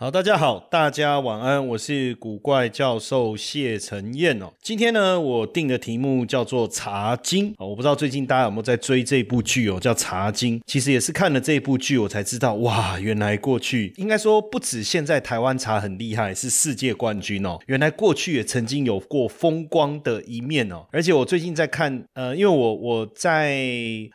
好，大家好，大家晚安，我是古怪教授谢承彦哦。今天呢，我定的题目叫做《茶经》哦。我不知道最近大家有没有在追这部剧哦，叫《茶经》。其实也是看了这部剧，我才知道哇，原来过去应该说不止现在台湾茶很厉害，是世界冠军哦。原来过去也曾经有过风光的一面哦。而且我最近在看，呃，因为我我在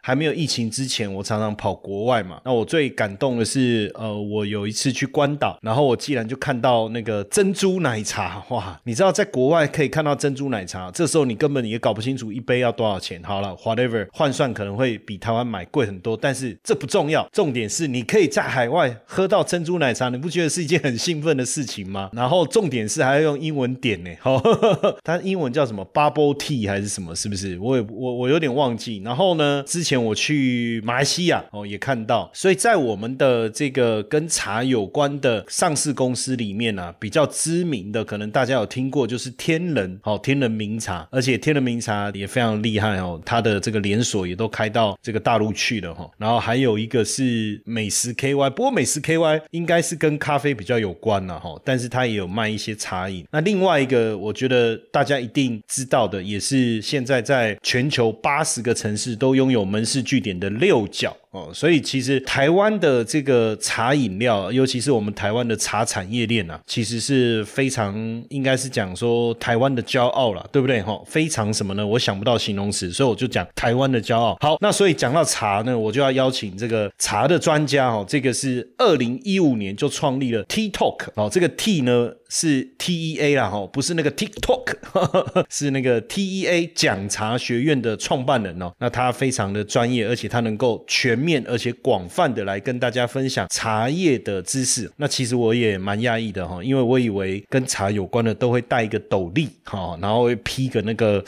还没有疫情之前，我常常跑国外嘛。那我最感动的是，呃，我有一次去关岛，然后。然后我既然就看到那个珍珠奶茶，哇！你知道在国外可以看到珍珠奶茶，这时候你根本你也搞不清楚一杯要多少钱。好了，whatever，换算可能会比台湾买贵很多，但是这不重要，重点是你可以在海外喝到珍珠奶茶，你不觉得是一件很兴奋的事情吗？然后重点是还要用英文点呢，哈，它英文叫什么 bubble tea 还是什么？是不是？我也我我有点忘记。然后呢，之前我去马来西亚哦也看到，所以在我们的这个跟茶有关的上。上市公司里面呢，比较知名的，可能大家有听过，就是天人，好，天人名茶，而且天人名茶也非常厉害哦，它的这个连锁也都开到这个大陆去了哈。然后还有一个是美食 KY，不过美食 KY 应该是跟咖啡比较有关了哈，但是它也有卖一些茶饮。那另外一个，我觉得大家一定知道的，也是现在在全球八十个城市都拥有门市据点的六角。哦，所以其实台湾的这个茶饮料，尤其是我们台湾的茶产业链啊，其实是非常应该是讲说台湾的骄傲了，对不对？哈，非常什么呢？我想不到形容词，所以我就讲台湾的骄傲。好，那所以讲到茶呢，我就要邀请这个茶的专家哦，这个是二零一五年就创立了 T Talk 哦，这个 T 呢。是 T E A 啦哈，不是那个 TikTok，是那个 T E A 讲茶学院的创办人哦。那他非常的专业，而且他能够全面而且广泛的来跟大家分享茶叶的知识。那其实我也蛮讶异的哈，因为我以为跟茶有关的都会戴一个斗笠哈，然后会披个那个，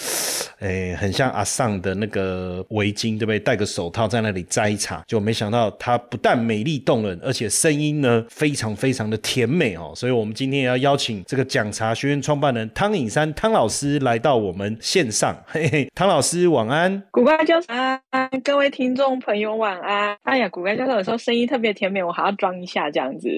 诶，很像阿尚的那个围巾，对不对？戴个手套在那里摘茶，就没想到他不但美丽动人，而且声音呢非常非常的甜美哦。所以我们今天也要邀。请这个讲茶学院创办人汤颖山汤老师来到我们线上，嘿嘿，汤老师晚安，古怪教授安，各位听众朋友晚安。哎呀，古怪教授有时候声音特别甜美，我还要装一下这样子，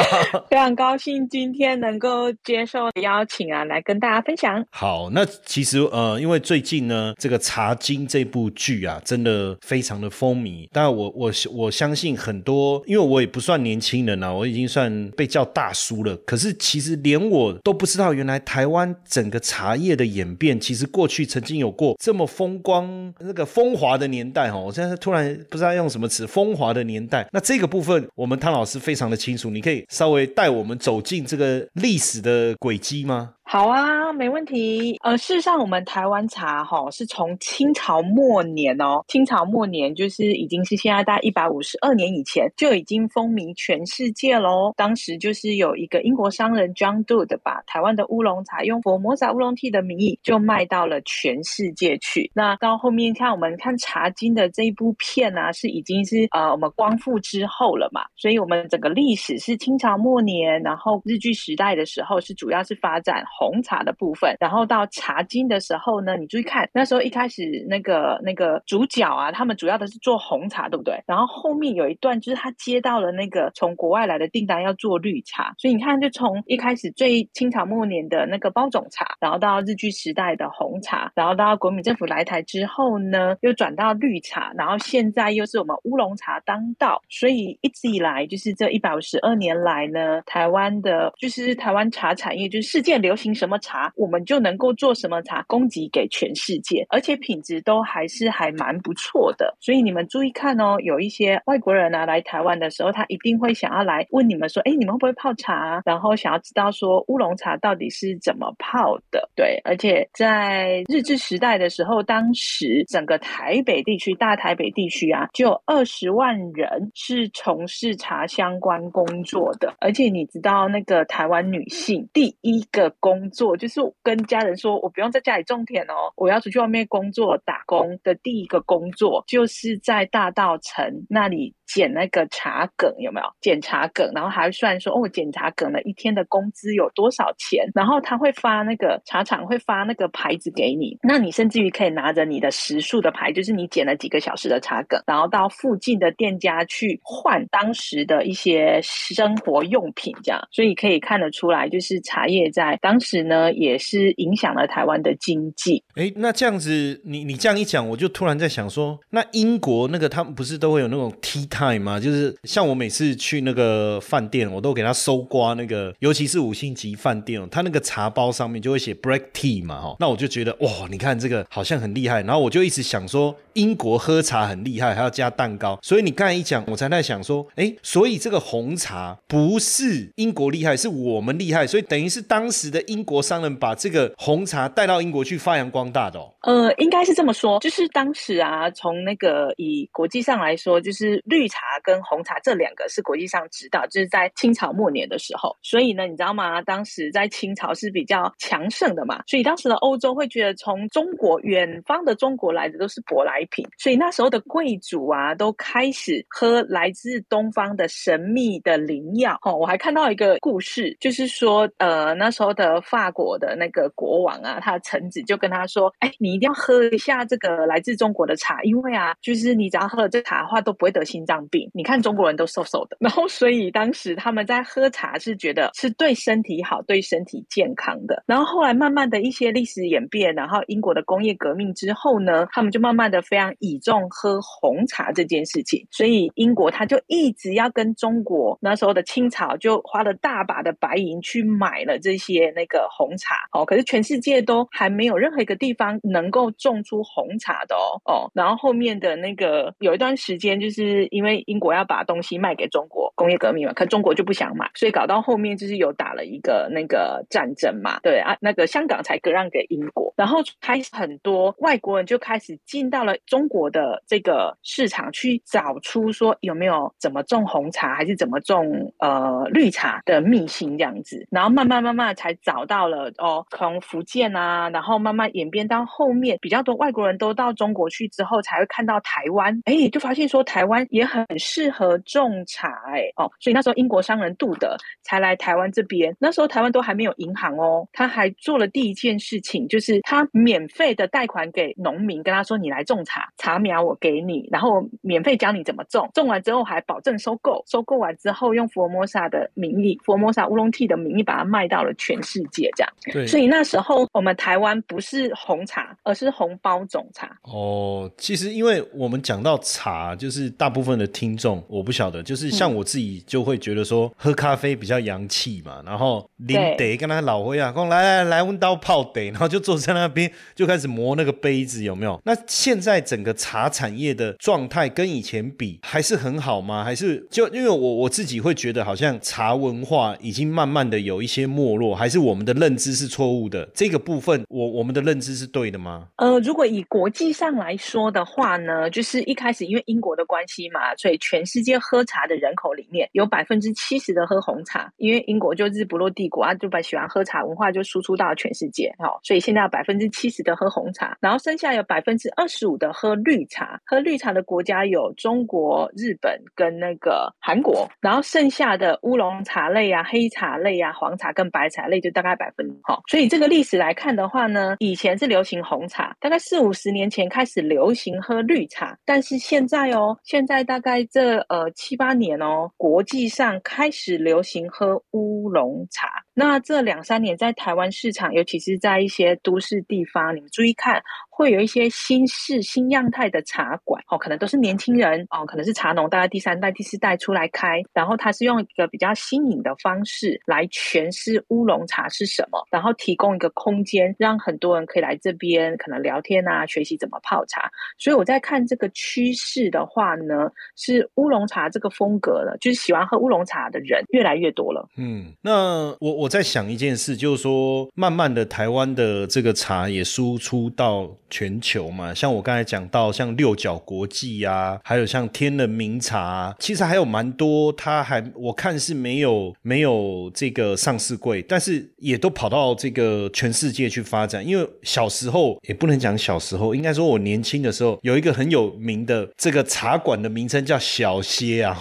非常高兴今天能够接受邀请啊，来跟大家分享。好，那其实呃，因为最近呢，这个《茶经》这部剧啊，真的非常的风靡。但，我我我相信很多，因为我也不算年轻人啊，我已经算被叫大叔了。可是其实。连我都不知道，原来台湾整个茶叶的演变，其实过去曾经有过这么风光、那个风华的年代哈。我现在突然不知道用什么词，风华的年代。那这个部分，我们汤老师非常的清楚，你可以稍微带我们走进这个历史的轨迹吗？好啊，没问题。呃，事实上，我们台湾茶哈是从清朝末年哦，清朝末年就是已经是现在大概一百五十二年以前就已经风靡全世界喽。当时就是有一个英国商人 John Dood 把台湾的乌龙茶用佛摩萨乌龙 tea 的名义就卖到了全世界去。那到后面看我们看《茶经》的这一部片呢，是已经是呃我们光复之后了嘛，所以我们整个历史是清朝末年，然后日据时代的时候是主要是发展。红茶的部分，然后到茶经的时候呢，你注意看，那时候一开始那个那个主角啊，他们主要的是做红茶，对不对？然后后面有一段就是他接到了那个从国外来的订单，要做绿茶，所以你看，就从一开始最清朝末年的那个包种茶，然后到日据时代的红茶，然后到国民政府来台之后呢，又转到绿茶，然后现在又是我们乌龙茶当道，所以一直以来就是这一百五十二年来呢，台湾的就是台湾茶产业就是世界流行。什么茶，我们就能够做什么茶，供给给全世界，而且品质都还是还蛮不错的。所以你们注意看哦，有一些外国人啊来台湾的时候，他一定会想要来问你们说，哎，你们会不会泡茶？然后想要知道说乌龙茶到底是怎么泡的？对，而且在日治时代的时候，当时整个台北地区、大台北地区啊，就有二十万人是从事茶相关工作的。而且你知道，那个台湾女性第一个工工作就是跟家人说，我不用在家里种田哦，我要出去外面工作打工的第一个工作，就是在大道城那里。捡那个茶梗有没有？捡茶梗，然后还算说哦，捡茶梗了一天的工资有多少钱？然后他会发那个茶厂会发那个牌子给你，那你甚至于可以拿着你的时数的牌，就是你捡了几个小时的茶梗，然后到附近的店家去换当时的一些生活用品，这样，所以可以看得出来，就是茶叶在当时呢也是影响了台湾的经济。哎，那这样子，你你这样一讲，我就突然在想说，那英国那个他们不是都会有那种 tea time？吗，就是像我每次去那个饭店，我都给他搜刮那个，尤其是五星级饭店哦，他那个茶包上面就会写 break tea 嘛，哈，那我就觉得哇，你看这个好像很厉害，然后我就一直想说，英国喝茶很厉害，还要加蛋糕，所以你刚才一讲，我才在想说，哎，所以这个红茶不是英国厉害，是我们厉害，所以等于是当时的英国商人把这个红茶带到英国去发扬光大的哦。呃，应该是这么说，就是当时啊，从那个以国际上来说，就是绿茶跟红茶这两个是国际上知道，就是在清朝末年的时候，所以呢，你知道吗？当时在清朝是比较强盛的嘛，所以当时的欧洲会觉得从中国远方的中国来的都是舶来品，所以那时候的贵族啊，都开始喝来自东方的神秘的灵药。哦，我还看到一个故事，就是说，呃，那时候的法国的那个国王啊，他的臣子就跟他说，哎，你。一定要喝一下这个来自中国的茶，因为啊，就是你只要喝了这茶的话，都不会得心脏病。你看中国人都瘦瘦的，然后所以当时他们在喝茶是觉得是对身体好、对身体健康的。然后后来慢慢的一些历史演变，然后英国的工业革命之后呢，他们就慢慢的非常倚重喝红茶这件事情。所以英国他就一直要跟中国那时候的清朝就花了大把的白银去买了这些那个红茶哦，可是全世界都还没有任何一个地方能。够种出红茶的哦哦，然后后面的那个有一段时间，就是因为英国要把东西卖给中国，工业革命嘛，可中国就不想买，所以搞到后面就是有打了一个那个战争嘛，对啊，那个香港才割让给英国，然后开始很多外国人就开始进到了中国的这个市场去找出说有没有怎么种红茶，还是怎么种呃绿茶的秘辛这样子，然后慢慢慢慢才找到了哦，从福建啊，然后慢慢演变到后。面比较多外国人都到中国去之后，才会看到台湾，哎，就发现说台湾也很适合种茶，哎，哦，所以那时候英国商人杜德才来台湾这边。那时候台湾都还没有银行哦，他还做了第一件事情，就是他免费的贷款给农民，跟他说：“你来种茶，茶苗我给你，然后免费教你怎么种，种完之后还保证收购，收购完之后用佛摩萨的名义，佛摩萨乌龙 T 的名义把它卖到了全世界，这样。对，所以那时候我们台湾不是红茶。而是红包种茶哦。其实，因为我们讲到茶，就是大部分的听众，我不晓得，就是像我自己就会觉得说，喝咖啡比较洋气嘛。然后林得跟他老灰啊，讲来来来，温刀泡得，然后就坐在那边就开始磨那个杯子，有没有？那现在整个茶产业的状态跟以前比还是很好吗？还是就因为我我自己会觉得，好像茶文化已经慢慢的有一些没落，还是我我们的认知是错误的？这个部分，我我们的认知是对的吗？呃，如果以国际上来说的话呢，就是一开始因为英国的关系嘛，所以全世界喝茶的人口里面有百分之七十的喝红茶，因为英国就日不落帝国啊，就把喜欢喝茶文化就输出到全世界，哦，所以现在有百分之七十的喝红茶，然后剩下有百分之二十五的喝绿茶，喝绿茶的国家有中国、日本跟那个韩国，然后剩下的乌龙茶类啊、黑茶类啊、黄茶跟白茶类就大大概百分好，所以这个历史来看的话呢，以前是流行。红茶大概四五十年前开始流行喝绿茶，但是现在哦，现在大概这呃七八年哦，国际上开始流行喝乌龙茶。那这两三年在台湾市场，尤其是在一些都市地方，你们注意看。会有一些新式、新样态的茶馆，哦，可能都是年轻人，哦，可能是茶农，大概第三代、第四代出来开，然后他是用一个比较新颖的方式来诠释乌龙茶是什么，然后提供一个空间，让很多人可以来这边可能聊天啊，学习怎么泡茶。所以我在看这个趋势的话呢，是乌龙茶这个风格了，就是喜欢喝乌龙茶的人越来越多了。嗯，那我我在想一件事，就是说，慢慢的台湾的这个茶也输出到。全球嘛，像我刚才讲到，像六角国际啊，还有像天人名茶，其实还有蛮多，它还我看是没有没有这个上市柜，但是也都跑到这个全世界去发展。因为小时候也不能讲小时候，应该说我年轻的时候有一个很有名的这个茶馆的名称叫小歇啊，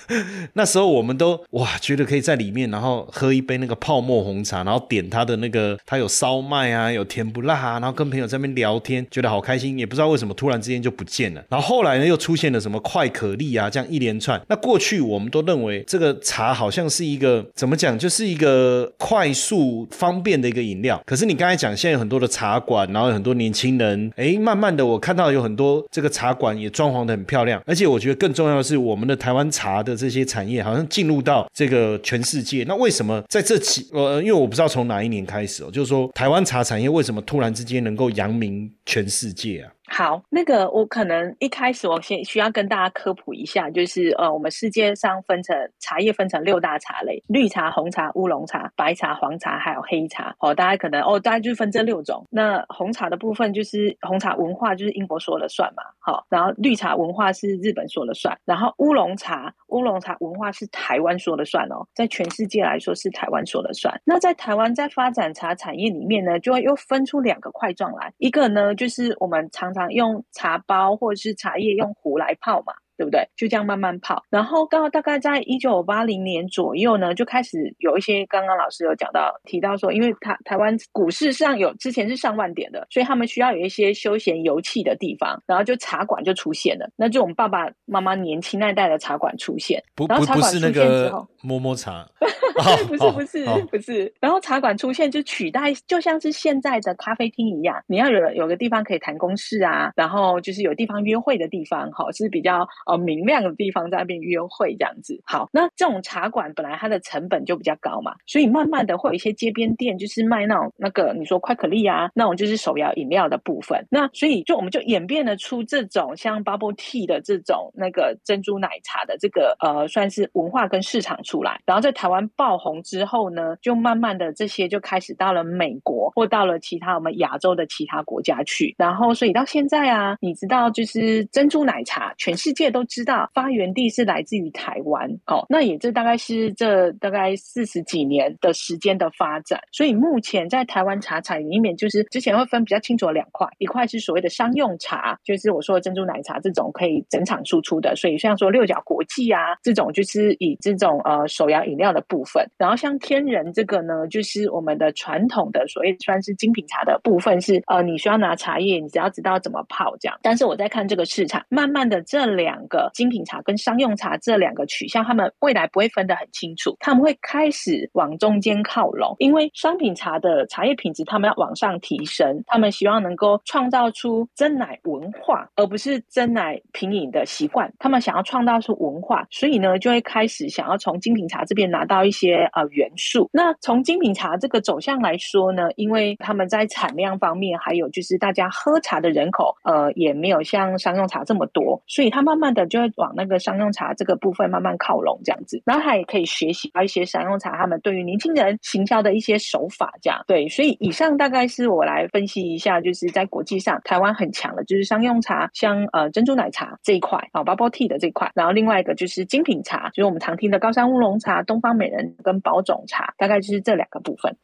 那时候我们都哇觉得可以在里面，然后喝一杯那个泡沫红茶，然后点它的那个，它有烧麦啊，有甜不辣啊，然后跟朋友在那边聊天。天觉得好开心，也不知道为什么突然之间就不见了。然后后来呢，又出现了什么快可丽啊，这样一连串。那过去我们都认为这个茶好像是一个怎么讲，就是一个快速方便的一个饮料。可是你刚才讲，现在有很多的茶馆，然后有很多年轻人，哎，慢慢的我看到有很多这个茶馆也装潢的很漂亮。而且我觉得更重要的是，我们的台湾茶的这些产业好像进入到这个全世界。那为什么在这呃，因为我不知道从哪一年开始哦，就是说台湾茶产业为什么突然之间能够扬名？全世界啊！好，那个我可能一开始我先需要跟大家科普一下，就是呃，我们世界上分成茶叶分成六大茶类：绿茶、红茶、乌龙茶、白茶、黄茶，还有黑茶。哦，大家可能哦，大家就分这六种。那红茶的部分就是红茶文化，就是英国说了算嘛。好，然后绿茶文化是日本说了算，然后乌龙茶，乌龙茶文化是台湾说了算哦，在全世界来说是台湾说了算。那在台湾在发展茶产业里面呢，就会又分出两个块状来，一个呢就是我们常常。用茶包或者是茶叶用壶来泡嘛。对不对？就这样慢慢泡，然后到大概在一九八零年左右呢，就开始有一些刚刚老师有讲到提到说，因为台台湾股市上有之前是上万点的，所以他们需要有一些休闲游憩的地方，然后就茶馆就出现了。那就我们爸爸妈妈年轻那代的茶馆出现，不不不是那个摸摸茶，不是不是不是。然后茶馆出现就取代，就像是现在的咖啡厅一样，你要有有个地方可以谈公事啊，然后就是有地方约会的地方，哈，是比较。呃，明亮的地方在那边约会这样子，好，那这种茶馆本来它的成本就比较高嘛，所以慢慢的会有一些街边店，就是卖那种那个你说快可丽啊，那种就是手摇饮料的部分。那所以就我们就演变了出这种像 bubble tea 的这种那个珍珠奶茶的这个呃，算是文化跟市场出来。然后在台湾爆红之后呢，就慢慢的这些就开始到了美国或到了其他我们亚洲的其他国家去。然后所以到现在啊，你知道就是珍珠奶茶全世界都。都知道发源地是来自于台湾，哦，那也这大概是这大概四十几年的时间的发展。所以目前在台湾茶产里面，就是之前会分比较清楚的两块，一块是所谓的商用茶，就是我说的珍珠奶茶这种可以整场输出的，所以像说六角国际啊这种，就是以这种呃手摇饮料的部分。然后像天人这个呢，就是我们的传统的所谓算是精品茶的部分，是呃你需要拿茶叶，你只要知道怎么泡这样。但是我在看这个市场，慢慢的这两。个精品茶跟商用茶这两个取向，他们未来不会分得很清楚，他们会开始往中间靠拢。因为商品茶的茶叶品质，他们要往上提升，他们希望能够创造出真奶文化，而不是真奶品饮的习惯。他们想要创造出文化，所以呢，就会开始想要从精品茶这边拿到一些呃元素。那从精品茶这个走向来说呢，因为他们在产量方面，还有就是大家喝茶的人口，呃，也没有像商用茶这么多，所以它慢慢的。就会往那个商用茶这个部分慢慢靠拢，这样子，然后他也可以学习到一些商用茶他们对于年轻人行销的一些手法，这样对。所以以上大概是我来分析一下，就是在国际上台湾很强的，就是商用茶，像呃珍珠奶茶这一块啊，bubble tea 的这一块，然后另外一个就是精品茶，就是我们常听的高山乌龙茶、东方美人跟宝种茶，大概就是这两个部分。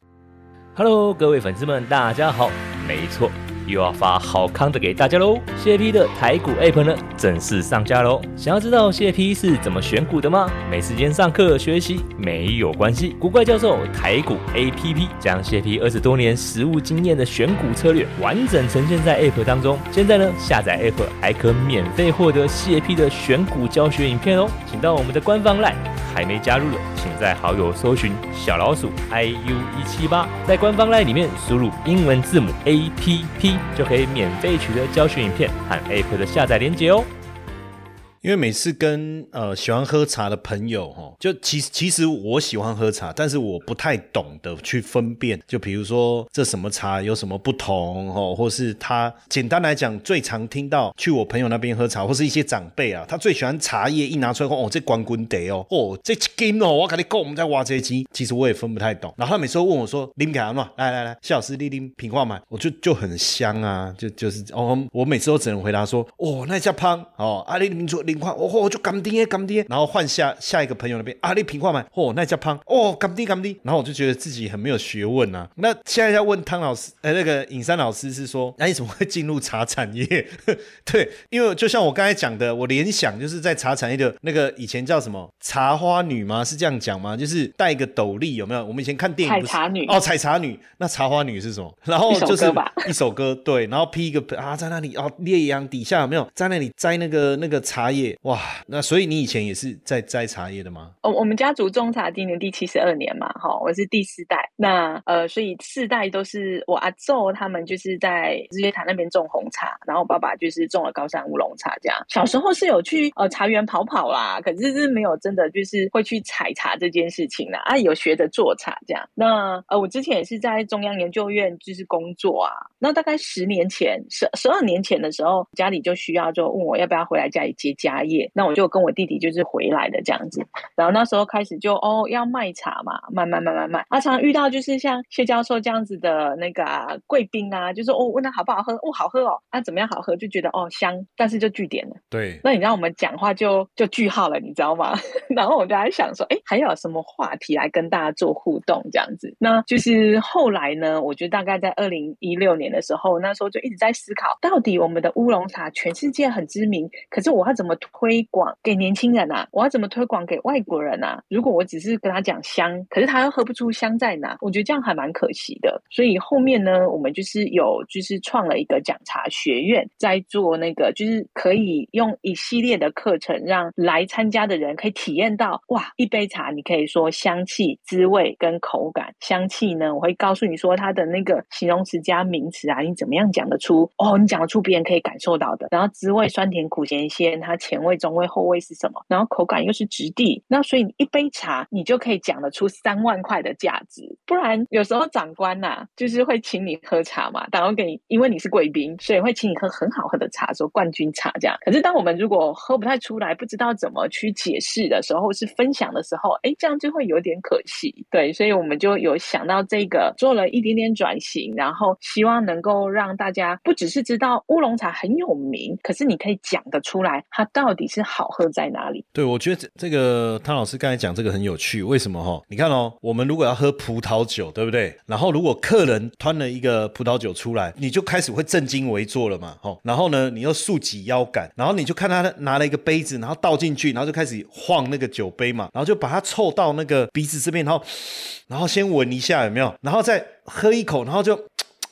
Hello，各位粉丝们，大家好，没错。又要发好康的给大家喽！谢 P 的台股 App 呢正式上架喽！想要知道谢 P 是怎么选股的吗？没时间上课学习没有关系，古怪教授台股 APP 将谢 P 二十多年实务经验的选股策略完整呈现在 App 当中。现在呢，下载 App 还可免费获得谢 P 的选股教学影片哦！请到我们的官方 LINE，还没加入的，请在好友搜寻小老鼠 iu 一七八，在官方 LINE 里面输入英文字母 APP，就可以免费取得教学影片和 App 的下载链接哦。因为每次跟呃喜欢喝茶的朋友哈，就其实其实我喜欢喝茶，但是我不太懂得去分辨。就比如说这什么茶有什么不同哦，或是他简单来讲，最常听到去我朋友那边喝茶，或是一些长辈啊，他最喜欢茶叶一拿出来哦，这光棍得哦，哦这金哦，我跟你讲，我们在挖这鸡，其实我也分不太懂。然后他每次都问我说：“林凯嘛，来来来，谢老师，你拎品话嘛，我就就很香啊，就就是哦，我每次都只能回答说：哦，那叫胖哦，阿里民族林。哦吼，就干爹干爹，然后换下下一个朋友那边啊，你平话嘛，嚯，那叫胖哦，干爹干爹，然后我就觉得自己很没有学问啊。那现在要问汤老师，呃，那个尹山老师是说，那你怎么会进入茶产业？对，因为就像我刚才讲的，我联想就是在茶产业的那个以前叫什么茶花女吗？是这样讲吗？就是戴一个斗笠，有没有？我们以前看电影，采茶女哦，采茶女，那茶花女是什么？然后就是一首歌，对，然后披一个啊，在那里哦，烈阳底下有没有在那里摘那个那个茶叶？哇，那所以你以前也是在摘茶叶的吗？哦，我们家族种茶今年第七十二年嘛，哈，我是第四代。那呃，所以四代都是我阿祖他们就是在日月潭那边种红茶，然后我爸爸就是种了高山乌龙茶这样。小时候是有去呃茶园跑跑啦，可是是没有真的就是会去采茶这件事情啦。啊，有学着做茶这样。那呃，我之前也是在中央研究院就是工作啊。那大概十年前，十十二年前的时候，家里就需要就问我要不要回来家里接家业。那我就跟我弟弟就是回来的这样子，然后那时候开始就哦要卖茶嘛，卖卖卖卖卖。啊，常常遇到就是像谢教授这样子的那个贵宾啊，就是哦问他好不好喝，哦好喝哦，啊怎么样好喝，就觉得哦香，但是就据点了。对，那你让我们讲话就就句号了，你知道吗？然后我就在想说，哎，还有什么话题来跟大家做互动这样子？那就是后来呢，我觉得大概在二零一六年的时候，那时候就一直在思考，到底我们的乌龙茶全世界很知名，可是我要怎么推？推广给年轻人啊，我要怎么推广给外国人啊？如果我只是跟他讲香，可是他又喝不出香在哪，我觉得这样还蛮可惜的。所以后面呢，我们就是有就是创了一个讲茶学院，在做那个就是可以用一系列的课程，让来参加的人可以体验到哇，一杯茶你可以说香气、滋味跟口感。香气呢，我会告诉你说它的那个形容词加名词啊，你怎么样讲得出？哦，你讲得出别人可以感受到的。然后滋味酸甜苦咸鲜，它前味。中味后味是什么？然后口感又是质地，那所以你一杯茶你就可以讲得出三万块的价值。不然有时候长官呐，就是会请你喝茶嘛，然后给你，因为你是贵宾，所以会请你喝很好喝的茶，说冠军茶这样。可是当我们如果喝不太出来，不知道怎么去解释的时候，是分享的时候，哎，这样就会有点可惜。对，所以我们就有想到这个，做了一点点转型，然后希望能够让大家不只是知道乌龙茶很有名，可是你可以讲得出来，它到底是。好喝在哪里？对，我觉得这这个汤老师刚才讲这个很有趣。为什么哈？你看哦，我们如果要喝葡萄酒，对不对？然后如果客人端了一个葡萄酒出来，你就开始会正襟危坐了嘛，吼。然后呢，你又竖起腰杆，然后你就看他拿了一个杯子，然后倒进去，然后就开始晃那个酒杯嘛，然后就把它凑到那个鼻子这边，然后然后先闻一下有没有，然后再喝一口，然后就。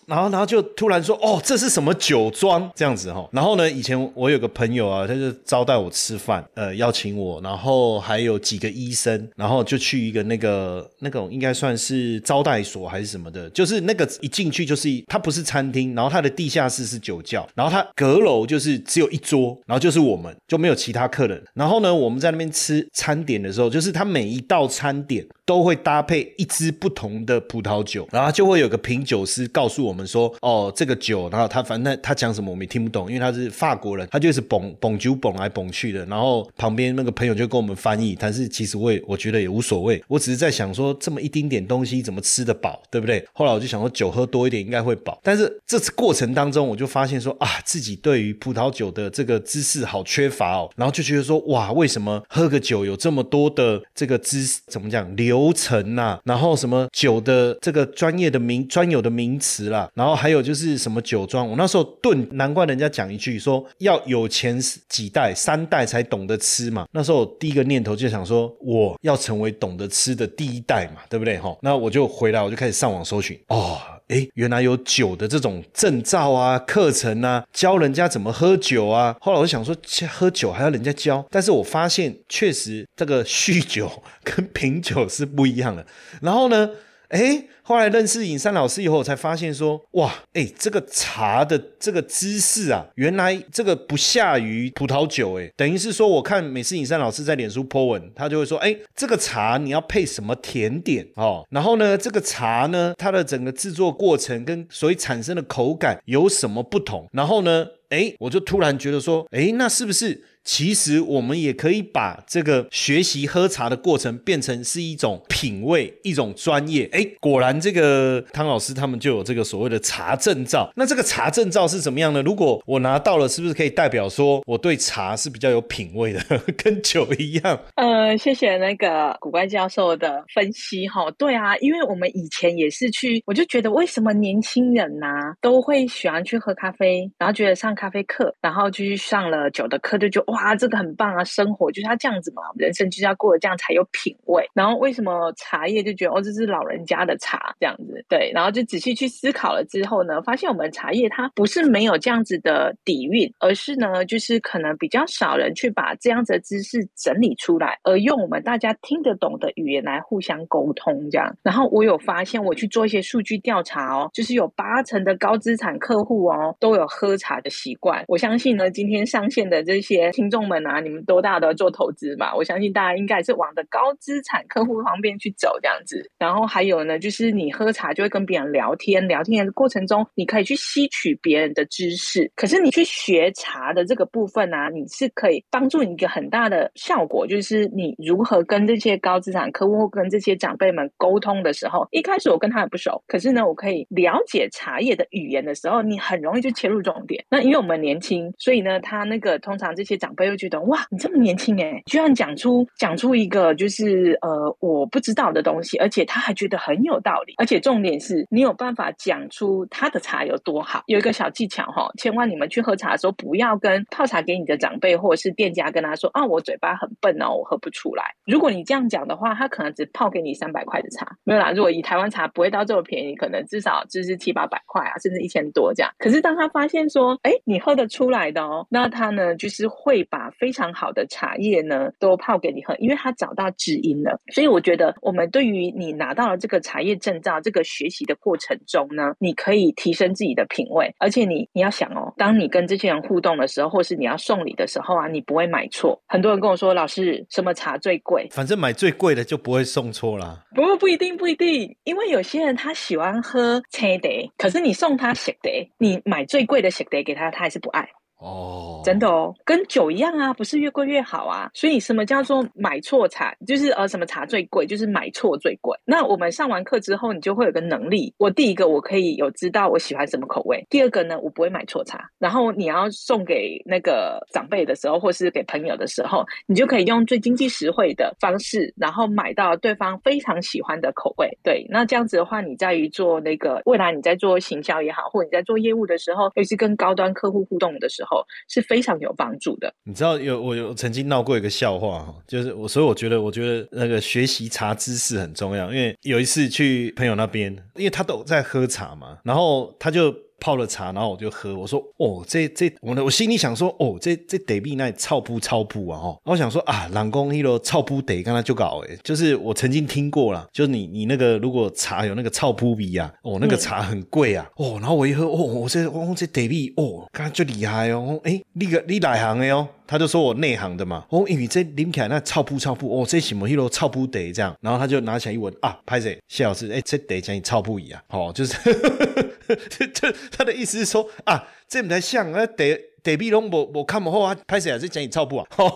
然后，然后就突然说：“哦，这是什么酒庄？这样子哈。”然后呢，以前我有个朋友啊，他就招待我吃饭，呃，邀请我，然后还有几个医生，然后就去一个那个那种应该算是招待所还是什么的，就是那个一进去就是它不是餐厅，然后它的地下室是酒窖，然后它阁楼就是只有一桌，然后就是我们就没有其他客人。然后呢，我们在那边吃餐点的时候，就是他每一道餐点都会搭配一支不同的葡萄酒，然后就会有个品酒师告诉我。我们说哦，这个酒，然后他反正他讲什么我们也听不懂，因为他是法国人，他就是蹦蹦酒蹦来蹦去的。然后旁边那个朋友就跟我们翻译，但是其实我也我觉得也无所谓，我只是在想说这么一丁点东西怎么吃得饱，对不对？后来我就想说酒喝多一点应该会饱，但是这次过程当中我就发现说啊，自己对于葡萄酒的这个知识好缺乏哦，然后就觉得说哇，为什么喝个酒有这么多的这个知识怎么讲流程呐？然后什么酒的这个专业的名专有的名词啦？然后还有就是什么酒庄，我那时候炖，难怪人家讲一句说要有钱几代三代才懂得吃嘛。那时候第一个念头就想说我要成为懂得吃的第一代嘛，对不对哈？那我就回来，我就开始上网搜寻哦。哎，原来有酒的这种证照啊、课程啊，教人家怎么喝酒啊。后来我想说，喝酒还要人家教，但是我发现确实这个酗酒跟品酒是不一样的。然后呢？哎，后来认识尹山老师以后，我才发现说，哇，哎，这个茶的这个知识啊，原来这个不下于葡萄酒，哎，等于是说，我看每次尹山老师在脸书 po 文，他就会说，哎，这个茶你要配什么甜点哦，然后呢，这个茶呢，它的整个制作过程跟所以产生的口感有什么不同？然后呢，哎，我就突然觉得说，哎，那是不是？其实我们也可以把这个学习喝茶的过程变成是一种品味、一种专业。哎，果然这个汤老师他们就有这个所谓的茶证照。那这个茶证照是怎么样呢？如果我拿到了，是不是可以代表说我对茶是比较有品味的，跟酒一样？呃，谢谢那个古怪教授的分析哈。对啊，因为我们以前也是去，我就觉得为什么年轻人呐都会喜欢去喝咖啡，然后觉得上咖啡课，然后就去上了酒的课，就就。哇，这个很棒啊！生活就是要这样子嘛，人生就是要过得这样才有品味。然后为什么茶叶就觉得哦，这是老人家的茶这样子？对，然后就仔细去思考了之后呢，发现我们茶叶它不是没有这样子的底蕴，而是呢，就是可能比较少人去把这样子的知识整理出来，而用我们大家听得懂的语言来互相沟通这样。然后我有发现，我去做一些数据调查哦，就是有八成的高资产客户哦，都有喝茶的习惯。我相信呢，今天上线的这些。听众们啊，你们多大都要做投资嘛？我相信大家应该是往的高资产客户方面去走这样子。然后还有呢，就是你喝茶就会跟别人聊天，聊天的过程中你可以去吸取别人的知识。可是你去学茶的这个部分呢，你是可以帮助你一个很大的效果，就是你如何跟这些高资产客户或跟这些长辈们沟通的时候，一开始我跟他很不熟，可是呢，我可以了解茶叶的语言的时候，你很容易就切入重点。那因为我们年轻，所以呢，他那个通常这些长辈又觉得哇，你这么年轻哎，居然讲出讲出一个就是呃我不知道的东西，而且他还觉得很有道理，而且重点是你有办法讲出他的茶有多好。有一个小技巧哈，千万你们去喝茶的时候，不要跟泡茶给你的长辈或者是店家跟他说啊，我嘴巴很笨哦，我喝不出来。如果你这样讲的话，他可能只泡给你三百块的茶，没有啦。如果以台湾茶不会到这么便宜，可能至少就是七八百块啊，甚至一千多这样。可是当他发现说，哎，你喝得出来的哦，那他呢就是会把。非常好的茶叶呢，都泡给你喝，因为他找到知音了。所以我觉得，我们对于你拿到了这个茶叶证照，这个学习的过程中呢，你可以提升自己的品味。而且你你要想哦，当你跟这些人互动的时候，或是你要送礼的时候啊，你不会买错。很多人跟我说，老师，什么茶最贵？反正买最贵的就不会送错啦。不不一定不一定，因为有些人他喜欢喝青茶，可是你送他雪茶，你买最贵的雪茶给他，他还是不爱。哦，真的哦，跟酒一样啊，不是越贵越好啊。所以什么叫做买错茶？就是呃，什么茶最贵？就是买错最贵。那我们上完课之后，你就会有个能力。我第一个我可以有知道我喜欢什么口味。第二个呢，我不会买错茶。然后你要送给那个长辈的时候，或是给朋友的时候，你就可以用最经济实惠的方式，然后买到对方非常喜欢的口味。对，那这样子的话，你在于做那个未来你在做行销也好，或者你在做业务的时候，尤其是跟高端客户互动的时候。是非常有帮助的。你知道有我有曾经闹过一个笑话哈，就是我所以我觉得我觉得那个学习茶知识很重要，因为有一次去朋友那边，因为他都在喝茶嘛，然后他就。泡了茶，然后我就喝。我说：“哦，这这，我呢，我心里想说，哦，这这得比那操不操不啊！哦，我想说啊，朗公一楼超不得，刚才就搞诶，就是我曾经听过了，就是你你那个如果茶有那个操扑比啊，哦，那个茶很贵啊，哦，然后我一喝，哦，我这哦这得比哦，刚才就厉害哦，哎，你个你哪行的哦？他就说我内行的嘛，哦，因为这拎起来那臭扑臭扑，哦，这什么一楼超扑得这样，然后他就拿起来一闻啊，拍谁？谢老师，哎，这得讲你超一样，哦，就是。这这他的意思是说啊，这不太像啊，得得比龙我我看不后啊，拍谁啊？是讲你操不啊？好，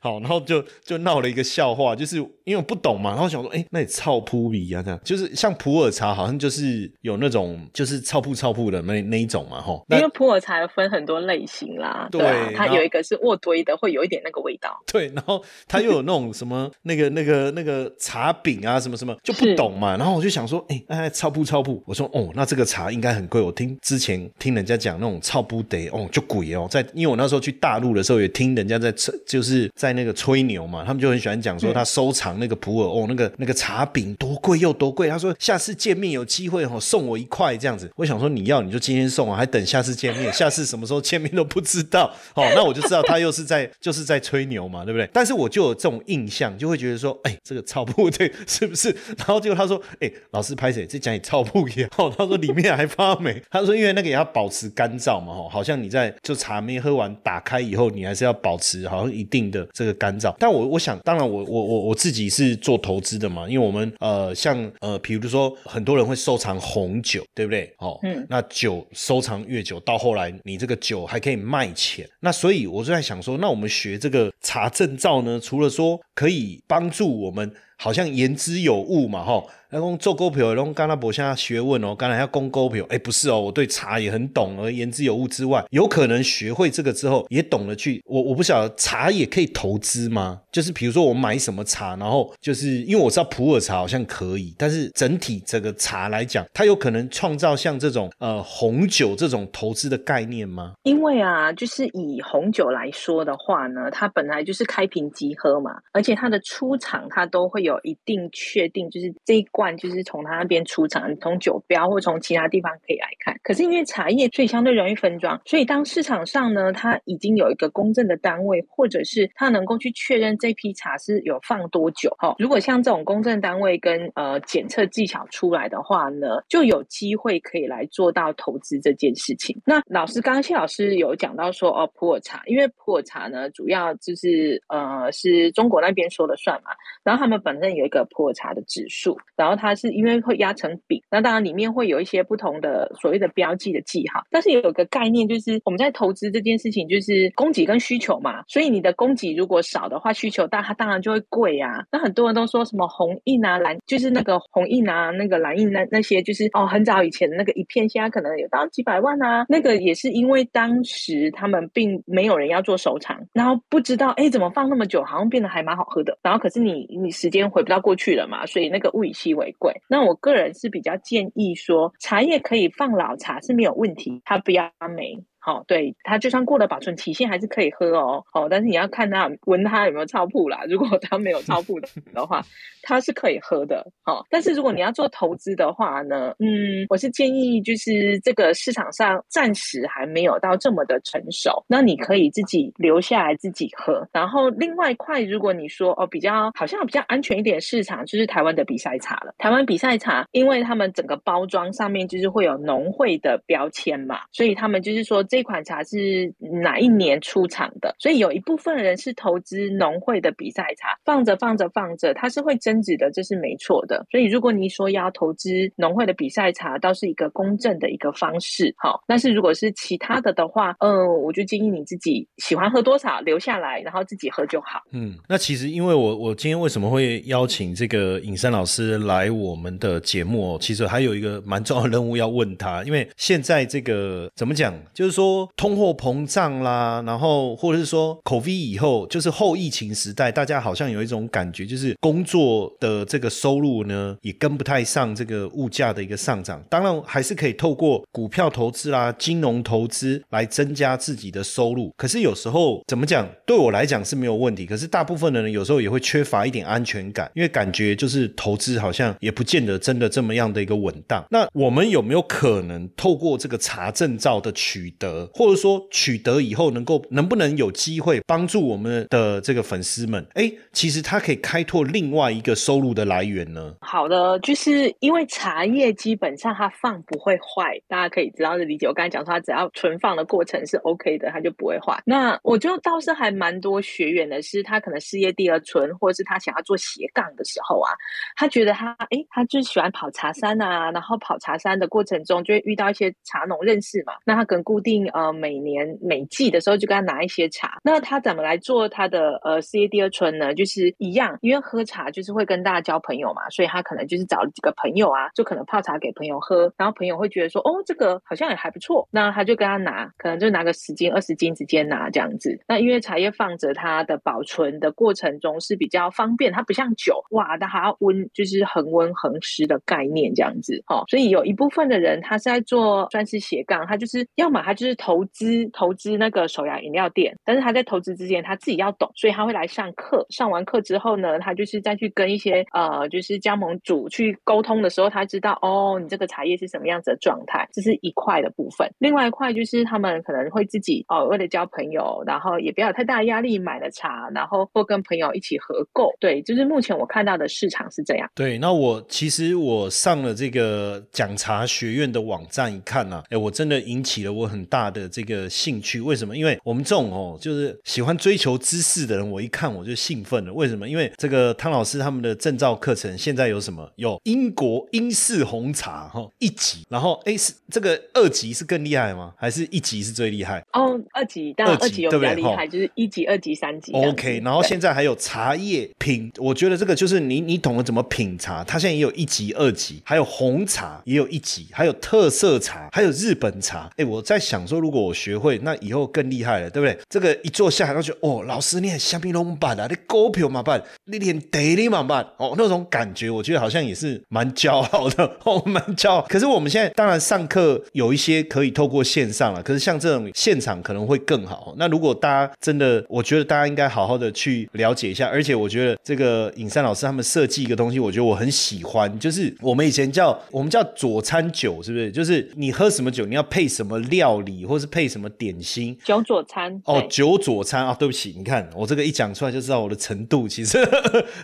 好，然后就就闹了一个笑话，就是因为我不懂嘛，然后想说，哎，那你操扑比啊？这样就是像普洱茶，好像就是有那种就是操扑操扑的那那一种嘛，哈。因为普洱茶分很多类型啦，对，它有一个是卧堆的，会有一点那个味道。对，然后它又有那种什么那个那个那个茶饼啊，什么什么就不懂嘛。然后我就想说，哎，哎，操扑操扑，我说哦，那这个茶应该很贵。我听之前听人家讲那种操扑得哦，就鬼哦，在因为我那时候去大陆的时候也听人家在就是在那个吹牛嘛，他们就很喜欢讲说他收藏那个普洱哦，那个那个茶饼多贵又多贵。他说下次见面有机会哦，送我一块这样子。我想说你要你就今天送啊，还等下次见面，下次什么时候见面都不知道哦，那我就知道他又是在就是在吹牛嘛，对不对？但是我就有这种印象，就会觉得说，哎，这个草布对是不是？然后结果他说，哎，老师拍谁？这讲你草布一样。他说里面还发霉。他说因为那个也要保持干燥嘛，哈，好像你在就茶没喝完打开以后，你还是要保持好像一定的这个干燥。但我我想，当然我我我我自己是做投资的嘛，因为我们呃像呃比如说很多人会收藏红酒，对不对？哦，嗯，那酒收藏越久，到后来你这个酒还可以卖钱。那所以我就在想说，那我们学这个茶证照呢，除了说可以帮助我们，好像言之有物嘛，哈。那讲做股票，拢刚才博下学问哦，刚才要供股票，哎，不是哦，我对茶也很懂，而言之有物之外，有可能学会这个之后，也懂得去，我我不晓得茶也可以投资吗？就是比如说我买什么茶，然后就是因为我知道普洱茶好像可以，但是整体这个茶来讲，它有可能创造像这种呃红酒这种投资的概念吗？因为啊，就是以红酒来说的话呢，它本来就是开瓶即喝嘛，而且它的出厂它都会有有一定确定，就是这一。罐就是从他那边出厂，从酒标或从其他地方可以来看。可是因为茶叶，所以相对容易分装。所以当市场上呢，它已经有一个公正的单位，或者是它能够去确认这批茶是有放多久。哈，如果像这种公正单位跟呃检测技巧出来的话呢，就有机会可以来做到投资这件事情。那老师刚刚谢老师有讲到说哦，普洱茶，因为普洱茶呢，主要就是呃是中国那边说了算嘛，然后他们本身有一个普洱茶的指数，然后。它是因为会压成饼，那当然里面会有一些不同的所谓的标记的记号，但是也有个概念，就是我们在投资这件事情，就是供给跟需求嘛。所以你的供给如果少的话，需求大，它当然就会贵啊。那很多人都说什么红印啊、蓝，就是那个红印啊、那个蓝印那那些，就是哦，很早以前的那个一片，现在可能有到几百万啊。那个也是因为当时他们并没有人要做收藏，然后不知道哎怎么放那么久，好像变得还蛮好喝的。然后可是你你时间回不到过去了嘛，所以那个物以稀。为贵，那我个人是比较建议说，茶叶可以放老茶是没有问题，它不要霉。好，对它就算过了保存期限还是可以喝哦。哦，但是你要看它闻它有没有超铺啦。如果它没有超铺的 的话，它是可以喝的。好，但是如果你要做投资的话呢，嗯，我是建议就是这个市场上暂时还没有到这么的成熟，那你可以自己留下来自己喝。然后另外一块，如果你说哦比较好像比较安全一点市场，就是台湾的比赛茶了。台湾比赛茶，因为他们整个包装上面就是会有农会的标签嘛，所以他们就是说。这款茶是哪一年出厂的？所以有一部分人是投资农会的比赛茶，放着放着放着，它是会增值的，这是没错的。所以如果你说要投资农会的比赛茶，倒是一个公正的一个方式。好，但是如果是其他的的话，嗯，我就建议你自己喜欢喝多少留下来，然后自己喝就好。嗯，那其实因为我我今天为什么会邀请这个尹山老师来我们的节目？其实还有一个蛮重要的任务要问他，因为现在这个怎么讲，就是说。说通货膨胀啦，然后或者是说口 V 以后，就是后疫情时代，大家好像有一种感觉，就是工作的这个收入呢，也跟不太上这个物价的一个上涨。当然，还是可以透过股票投资啦、金融投资来增加自己的收入。可是有时候怎么讲，对我来讲是没有问题。可是大部分的人有时候也会缺乏一点安全感，因为感觉就是投资好像也不见得真的这么样的一个稳当。那我们有没有可能透过这个查证照的取得？或者说取得以后能够能不能有机会帮助我们的这个粉丝们？哎，其实它可以开拓另外一个收入的来源呢。好的，就是因为茶叶基本上它放不会坏，大家可以知道的理解。我刚才讲说，它只要存放的过程是 OK 的，它就不会坏。那我就倒是还蛮多学员的是，他可能事业第二春，或者是他想要做斜杠的时候啊，他觉得他哎，他就喜欢跑茶山啊，然后跑茶山的过程中就会遇到一些茶农认识嘛，那他可能固定。呃每年每季的时候就跟他拿一些茶。那他怎么来做他的呃事业第二春呢？就是一样，因为喝茶就是会跟大家交朋友嘛，所以他可能就是找几个朋友啊，就可能泡茶给朋友喝，然后朋友会觉得说，哦，这个好像也还不错，那他就跟他拿，可能就拿个十斤二十斤直接拿这样子。那因为茶叶放着，它的保存的过程中是比较方便，它不像酒，哇，它还要温，就是恒温恒湿的概念这样子。哦，所以有一部分的人他是在做专是斜杠，他就是要么他就是是投资投资那个手摇饮料店，但是他在投资之前他自己要懂，所以他会来上课。上完课之后呢，他就是再去跟一些呃，就是加盟主去沟通的时候，他知道哦，你这个茶叶是什么样子的状态，这是一块的部分。另外一块就是他们可能会自己哦，为了交朋友，然后也不要太大压力，买了茶，然后或跟朋友一起合购。对，就是目前我看到的市场是这样。对，那我其实我上了这个讲茶学院的网站一看呢，哎，我真的引起了我很大的这个兴趣。为什么？因为我们这种哦，就是喜欢追求知识的人，我一看我就兴奋了。为什么？因为这个汤老师他们的证照课程现在有什么？有英国英式红茶哈一级，然后哎是这个二级是更厉害吗？还是一级是最厉害？哦，二级当然二级有比较厉害，就是一级、二级、三级。OK，然后现在还有茶叶品，我觉得这个就是你你懂得怎么品茶，它现在也有一级、二级，还有红茶也有一级，还有特色茶，还有日本茶。哎，我在想说，如果我学会，那以后更厉害了，对不对？这个一坐下来，就觉得哦，老师你很香槟龙板啊，你股票嘛办，你连 daily 嘛办，哦，那种感觉，我觉得好像也是蛮骄傲的，哦，蛮骄傲。可是我们现在当然上课有一些可以透过线上了，可是像这种现场可能会更好。那如果大家真的，我觉得大家应该好好的去了解一下。而且我觉得这个尹山老师他们设计一个东西，我觉得我很喜欢，就是我们以前叫我们叫佐餐酒，是不是？就是你喝什么酒，你要配什么料理，或是配什么点心？九佐餐哦，九佐餐啊，对不起，你看我这个一讲出来就知道我的程度。其实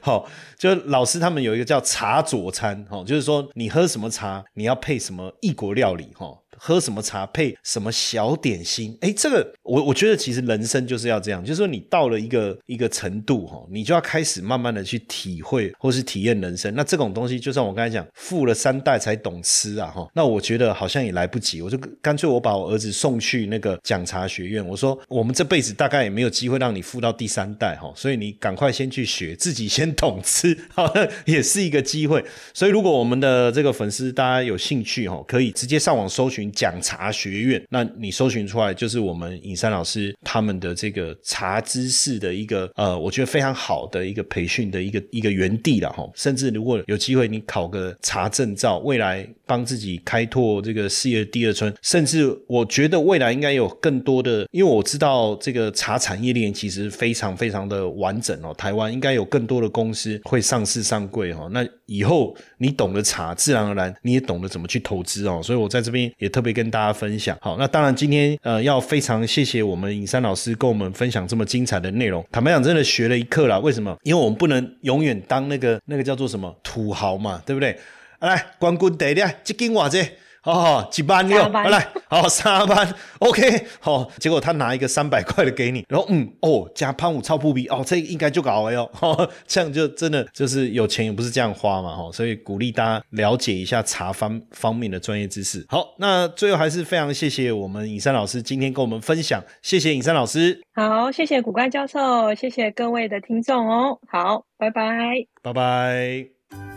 好，就老师他们有一个叫茶佐餐，哈，就是说你喝什么茶，你要配什么异国料理，哈。喝什么茶配什么小点心？哎，这个我我觉得其实人生就是要这样，就是说你到了一个一个程度哈，你就要开始慢慢的去体会或是体验人生。那这种东西，就像我刚才讲，富了三代才懂吃啊哈。那我觉得好像也来不及，我就干脆我把我儿子送去那个讲茶学院。我说我们这辈子大概也没有机会让你富到第三代哈，所以你赶快先去学，自己先懂吃，好也是一个机会。所以如果我们的这个粉丝大家有兴趣哈，可以直接上网搜寻。讲茶学院，那你搜寻出来就是我们尹山老师他们的这个茶知识的一个呃，我觉得非常好的一个培训的一个一个园地了哈。甚至如果有机会你考个茶证照，未来帮自己开拓这个事业第二春，甚至我觉得未来应该有更多的，因为我知道这个茶产业链其实非常非常的完整哦。台湾应该有更多的公司会上市上柜哈。那以后你懂得茶，自然而然你也懂得怎么去投资哦。所以我在这边也特别跟大家分享。好，那当然今天呃要非常谢谢我们尹山老师跟我们分享这么精彩的内容。坦白讲，真的学了一课了。为什么？因为我们不能永远当那个那个叫做什么土豪嘛，对不对？来，光棍得了，这斤瓦子。哦，几班六，来，好三班，OK，好，结果他拿一个三百块的给你，然后嗯，哦，加潘五超扑比，哦，这应该就搞了哟，哦这样就真的就是有钱也不是这样花嘛，哈，所以鼓励大家了解一下茶方方面的专业知识。好，那最后还是非常谢谢我们尹山老师今天跟我们分享，谢谢尹山老师。好，谢谢古怪教授，谢谢各位的听众哦。好，拜拜，拜拜。